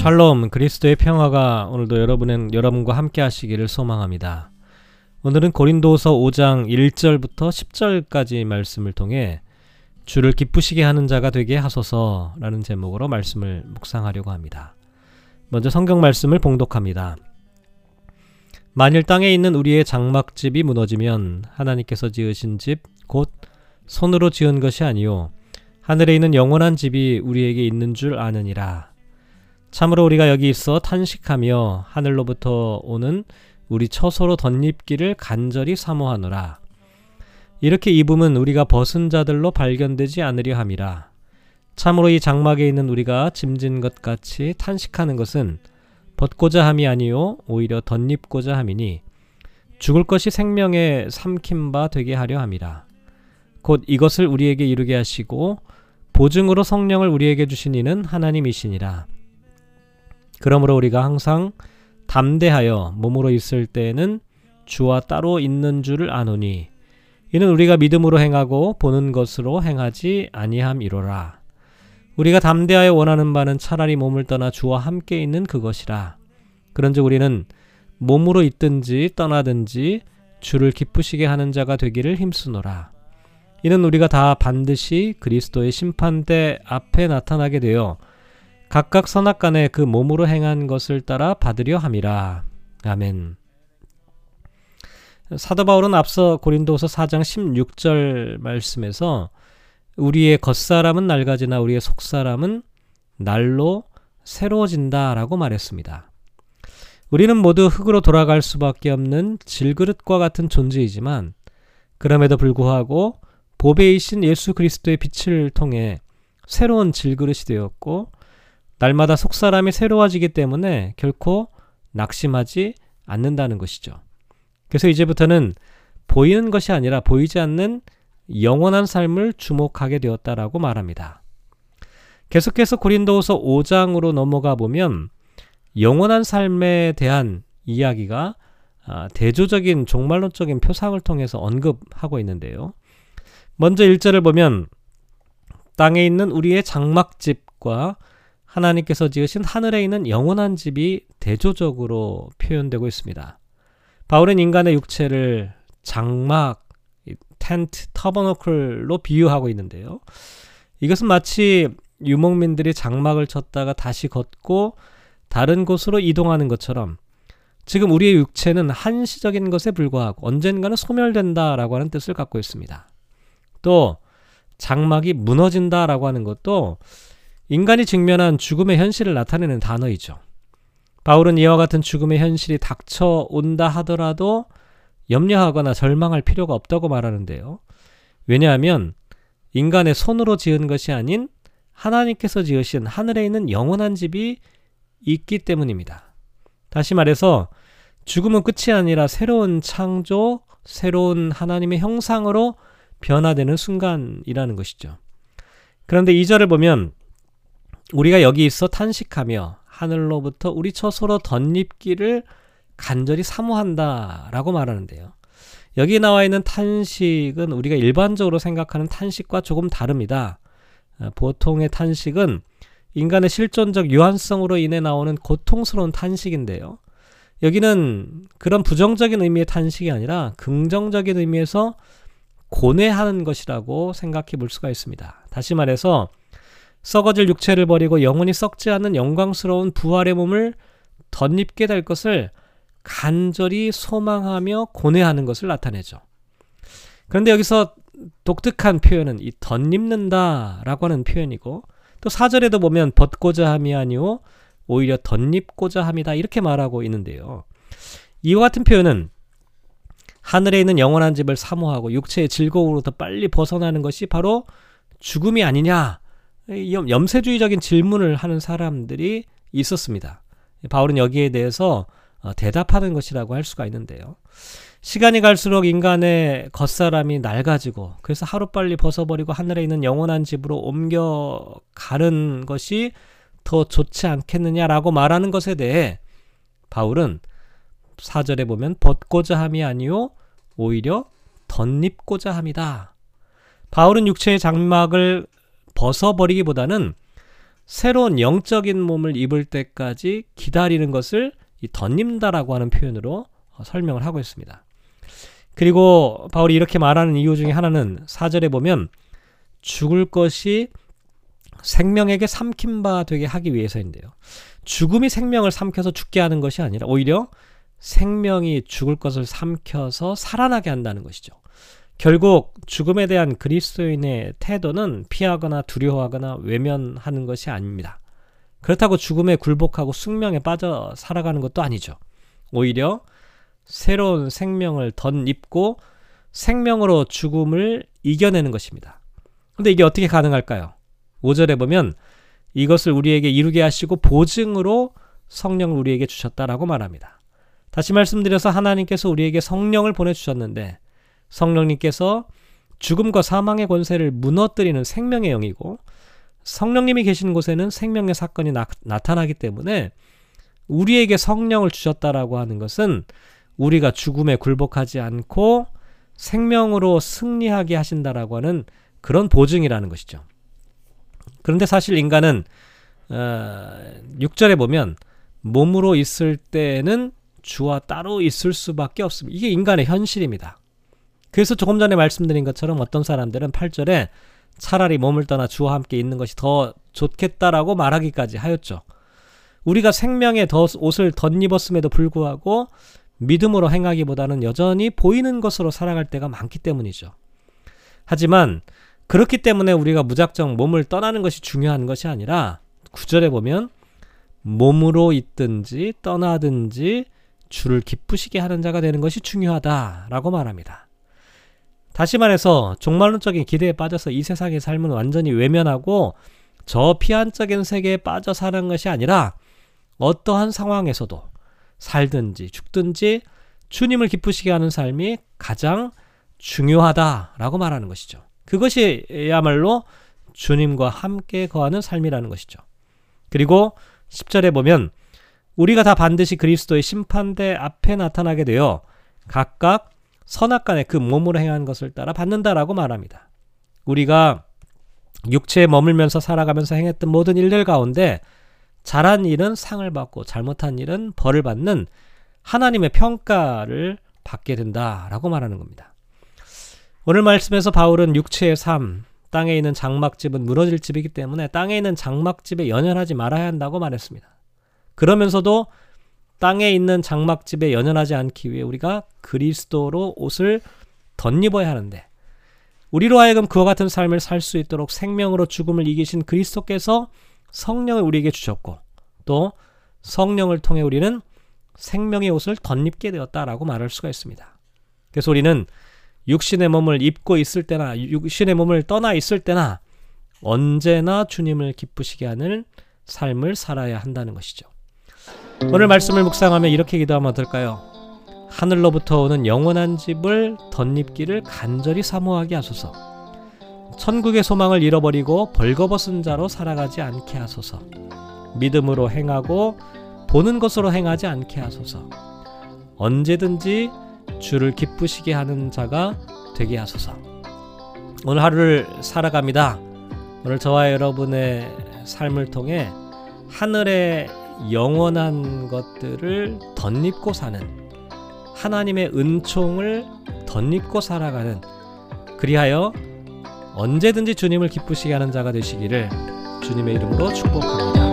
샬롬 그리스도의 평화가 오늘도 여러분은 여러분과 함께 하시기를 소망합니다. 오늘은 고린도서 5장 1절부터 10절까지 말씀을 통해 주를 기쁘시게 하는 자가 되게 하소서라는 제목으로 말씀을 묵상하려고 합니다. 먼저 성경 말씀을 봉독합니다. 만일 땅에 있는 우리의 장막집이 무너지면 하나님께서 지으신 집 곧 손으로 지은 것이 아니요 하늘에 있는 영원한 집이 우리에게 있는 줄 아느니라. 참으로 우리가 여기 있어 탄식하며 하늘로부터 오는 우리 처소로 덧입기를 간절히 사모하노라. 이렇게 입음은 우리가 벗은 자들로 발견되지 않으려 함이라. 참으로 이 장막에 있는 우리가 짐진 것 같이 탄식하는 것은 벗고자 함이 아니요 오히려 덧입고자 함이니 죽을 것이 생명의 삼킨 바 되게 하려 함이라. 곧 이것을 우리에게 이루게 하시고 보증으로 성령을 우리에게 주신 이는 하나님이시니라. 그러므로 우리가 항상 담대하여 몸으로 있을 때에는 주와 따로 있는 줄을 아노니 이는 우리가 믿음으로 행하고 보는 것으로 행하지 아니함이로라. 우리가 담대하여 원하는 바는 차라리 몸을 떠나 주와 함께 있는 그것이라. 그런즉 우리는 몸으로 있든지 떠나든지 주를 기쁘시게 하는 자가 되기를 힘쓰노라. 이는 우리가 다 반드시 그리스도의 심판대 앞에 나타나게 되어 각각 선악간에 그 몸으로 행한 것을 따라 받으려 함이라. 아멘. 사도 바울은 앞서 고린도서 4장 16절 말씀에서 우리의 겉사람은 낡아지나 우리의 속사람은 날로 새로워진다라고 말했습니다. 우리는 모두 흙으로 돌아갈 수밖에 없는 질그릇과 같은 존재이지만 그럼에도 불구하고 보배이신 예수 그리스도의 빛을 통해 새로운 질그릇이 되었고 날마다 속사람이 새로워지기 때문에 결코 낙심하지 않는다는 것이죠. 그래서 이제부터는 보이는 것이 아니라 보이지 않는 영원한 삶을 주목하게 되었다라고 말합니다. 계속해서 고린도후서 5장으로 넘어가 보면 영원한 삶에 대한 이야기가 아, 대조적인 종말론적인 표상을 통해서 언급하고 있는데요. 먼저 1절을 보면 땅에 있는 우리의 장막집과 하나님께서 지으신 하늘에 있는 영원한 집이 대조적으로 표현되고 있습니다. 바울은 인간의 육체를 장막, 텐트, 터버너클로 비유하고 있는데요. 이것은 마치 유목민들이 장막을 쳤다가 다시 걷고 다른 곳으로 이동하는 것처럼 지금 우리의 육체는 한시적인 것에 불과하고 언젠가는 소멸된다라고 하는 뜻을 갖고 있습니다. 또 장막이 무너진다라고 하는 것도 인간이 직면한 죽음의 현실을 나타내는 단어이죠. 바울은 이와 같은 죽음의 현실이 닥쳐온다 하더라도 염려하거나 절망할 필요가 없다고 말하는데요. 왜냐하면 인간의 손으로 지은 것이 아닌 하나님께서 지으신 하늘에 있는 영원한 집이 있기 때문입니다. 다시 말해서 죽음은 끝이 아니라 새로운 창조, 새로운 하나님의 형상으로 변화되는 순간이라는 것이죠. 그런데 이 절을 보면 우리가 여기 있어 탄식하며 하늘로부터 우리 처소로 덧입기를 간절히 사모한다라고 말하는데요. 여기 나와 있는 탄식은 우리가 일반적으로 생각하는 탄식과 조금 다릅니다. 어, 보통의 탄식은 인간의 실존적 유한성으로 인해 나오는 고통스러운 탄식인데요. 여기는 그런 부정적인 의미의 탄식이 아니라 긍정적인 의미에서 고뇌하는 것이라고 생각해 볼 수가 있습니다. 다시 말해서 썩어질 육체를 버리고 영원히 썩지 않는 영광스러운 부활의 몸을 덧입게 될 것을 간절히 소망하며 고뇌하는 것을 나타내죠. 그런데 여기서 독특한 표현은 이 덧입는다라고 하는 표현이고 또 사절에도 보면 벗고자 함이 아니오 오히려 덧입고자 함이다 이렇게 말하고 있는데요. 이와 같은 표현은 하늘에 있는 영원한 집을 사모하고 육체의 즐거움으로부터 빨리 벗어나는 것이 바로 죽음이 아니냐 염세주의적인 질문을 하는 사람들이 있었습니다. 바울은 여기에 대해서 어, 대답하는 것이라고 할 수가 있는데요. 시간이 갈수록 인간의 겉사람이 낡아지고 그래서 하루빨리 벗어버리고 하늘에 있는 영원한 집으로 옮겨가는 것이 더 좋지 않겠느냐라고 말하는 것에 대해 바울은 사절에 보면 벗고자 함이 아니요 오히려 덧입고자 함이다. 바울은 육체의 장막을 벗어버리기보다는 새로운 영적인 몸을 입을 때까지 기다리는 것을 이 덧입다라고 하는 표현으로 어, 설명을 하고 있습니다. 그리고 바울이 이렇게 말하는 이유 중에 하나는 사절에 보면 죽을 것이 생명에게 삼킨 바 되게 하기 위해서인데요. 죽음이 생명을 삼켜서 죽게 하는 것이 아니라 오히려 생명이 죽을 것을 삼켜서 살아나게 한다는 것이죠. 결국 죽음에 대한 그리스도인의 태도는 피하거나 두려워하거나 외면하는 것이 아닙니다. 그렇다고 죽음에 굴복하고 숙명에 빠져 살아가는 것도 아니죠. 오히려 새로운 생명을 덧입고 생명으로 죽음을 이겨내는 것입니다. 근데 이게 어떻게 가능할까요? 5절에 보면 이것을 우리에게 이루게 하시고 보증으로 성령을 우리에게 주셨다라고 말합니다. 다시 말씀드려서 하나님께서 우리에게 성령을 보내주셨는데 성령님께서 죽음과 사망의 권세를 무너뜨리는 생명의 영이고 성령님이 계신 곳에는 생명의 사건이 나, 타나기 때문에 우리에게 성령을 주셨다라고 하는 것은 우리가 죽음에 굴복하지 않고 생명으로 승리하게 하신다라고 하는 그런 보증이라는 것이죠. 그런데 사실 인간은 어, 6절에 보면 몸으로 있을 때는 주와 따로 있을 수밖에 없습니다. 이게 인간의 현실입니다. 그래서 조금 전에 말씀드린 것처럼 어떤 사람들은 8절에 차라리 몸을 떠나 주와 함께 있는 것이 더 좋겠다라고 말하기까지 하였죠. 우리가 생명의 더 옷을 덧입었음에도 불구하고 믿음으로 행하기보다는 여전히 보이는 것으로 살아갈 때가 많기 때문이죠. 하지만 그렇기 때문에 우리가 무작정 몸을 떠나는 것이 중요한 것이 아니라 구절에 보면 몸으로 있든지 떠나든지 주를 기쁘시게 하는 자가 되는 것이 중요하다라고 말합니다. 다시 말해서 종말론적인 기대에 빠져서 이 세상의 삶은 완전히 외면하고 저 피한적인 세계에 빠져 사는 것이 아니라 어떠한 상황에서도 살든지 죽든지 주님을 기쁘시게 하는 삶이 가장 중요하다라고 말하는 것이죠. 그것이야말로 주님과 함께 거하는 삶이라는 것이죠. 그리고 10절에 보면 우리가 다 반드시 그리스도의 심판대 앞에 나타나게 되어 각각 선악간에 그 몸으로 행한 것을 따라 받는다라고 말합니다. 우리가 육체에 머물면서 살아가면서 행했던 모든 일들 가운데 잘한 일은 상을 받고 잘못한 일은 벌을 받는 하나님의 평가를 받게 된다라고 말하는 겁니다. 오늘 말씀에서 바울은 육체의 삶, 땅에 있는 장막집은 무너질 집이기 때문에 땅에 있는 장막집에 연연하지 말아야 한다고 말했습니다. 그러면서도 땅에 있는 장막집에 연연하지 않기 위해 우리가 그리스도로 옷을 덧입어야 하는데 우리로 하여금 그와 같은 삶을 살 수 있도록 생명으로 죽음을 이기신 그리스도께서 성령을 우리에게 주셨고 또 성령을 통해 우리는 생명의 옷을 덧입게 되었다라고 말할 수가 있습니다. 그래서 우리는 육신의 몸을 입고 있을 때나 육신의 몸을 떠나 있을 때나 언제나 주님을 기쁘시게 하는 삶을 살아야 한다는 것이죠. 오늘 말씀을 묵상하며 이렇게 기도하면 어떨까요? 하늘로부터 오는 영원한 집을 덧입기를 간절히 사모하게 하소서. 천국의 소망을 잃어버리고 벌거벗은 자로 살아가지 않게 하소서. 믿음으로 행하고 보는 것으로 행하지 않게 하소서. 언제든지 주를 기쁘시게 하는 자가 되게 하소서. 오늘 하루를 살아갑니다. 오늘 저와 여러분의 삶을 통해 하늘의 영원한 것들을 덧입고 사는 하나님의 은총을 덧입고 살아가는 그리하여 언제든지 주님을 기쁘시게 하는 자가 되시기를 주님의 이름으로 축복합니다.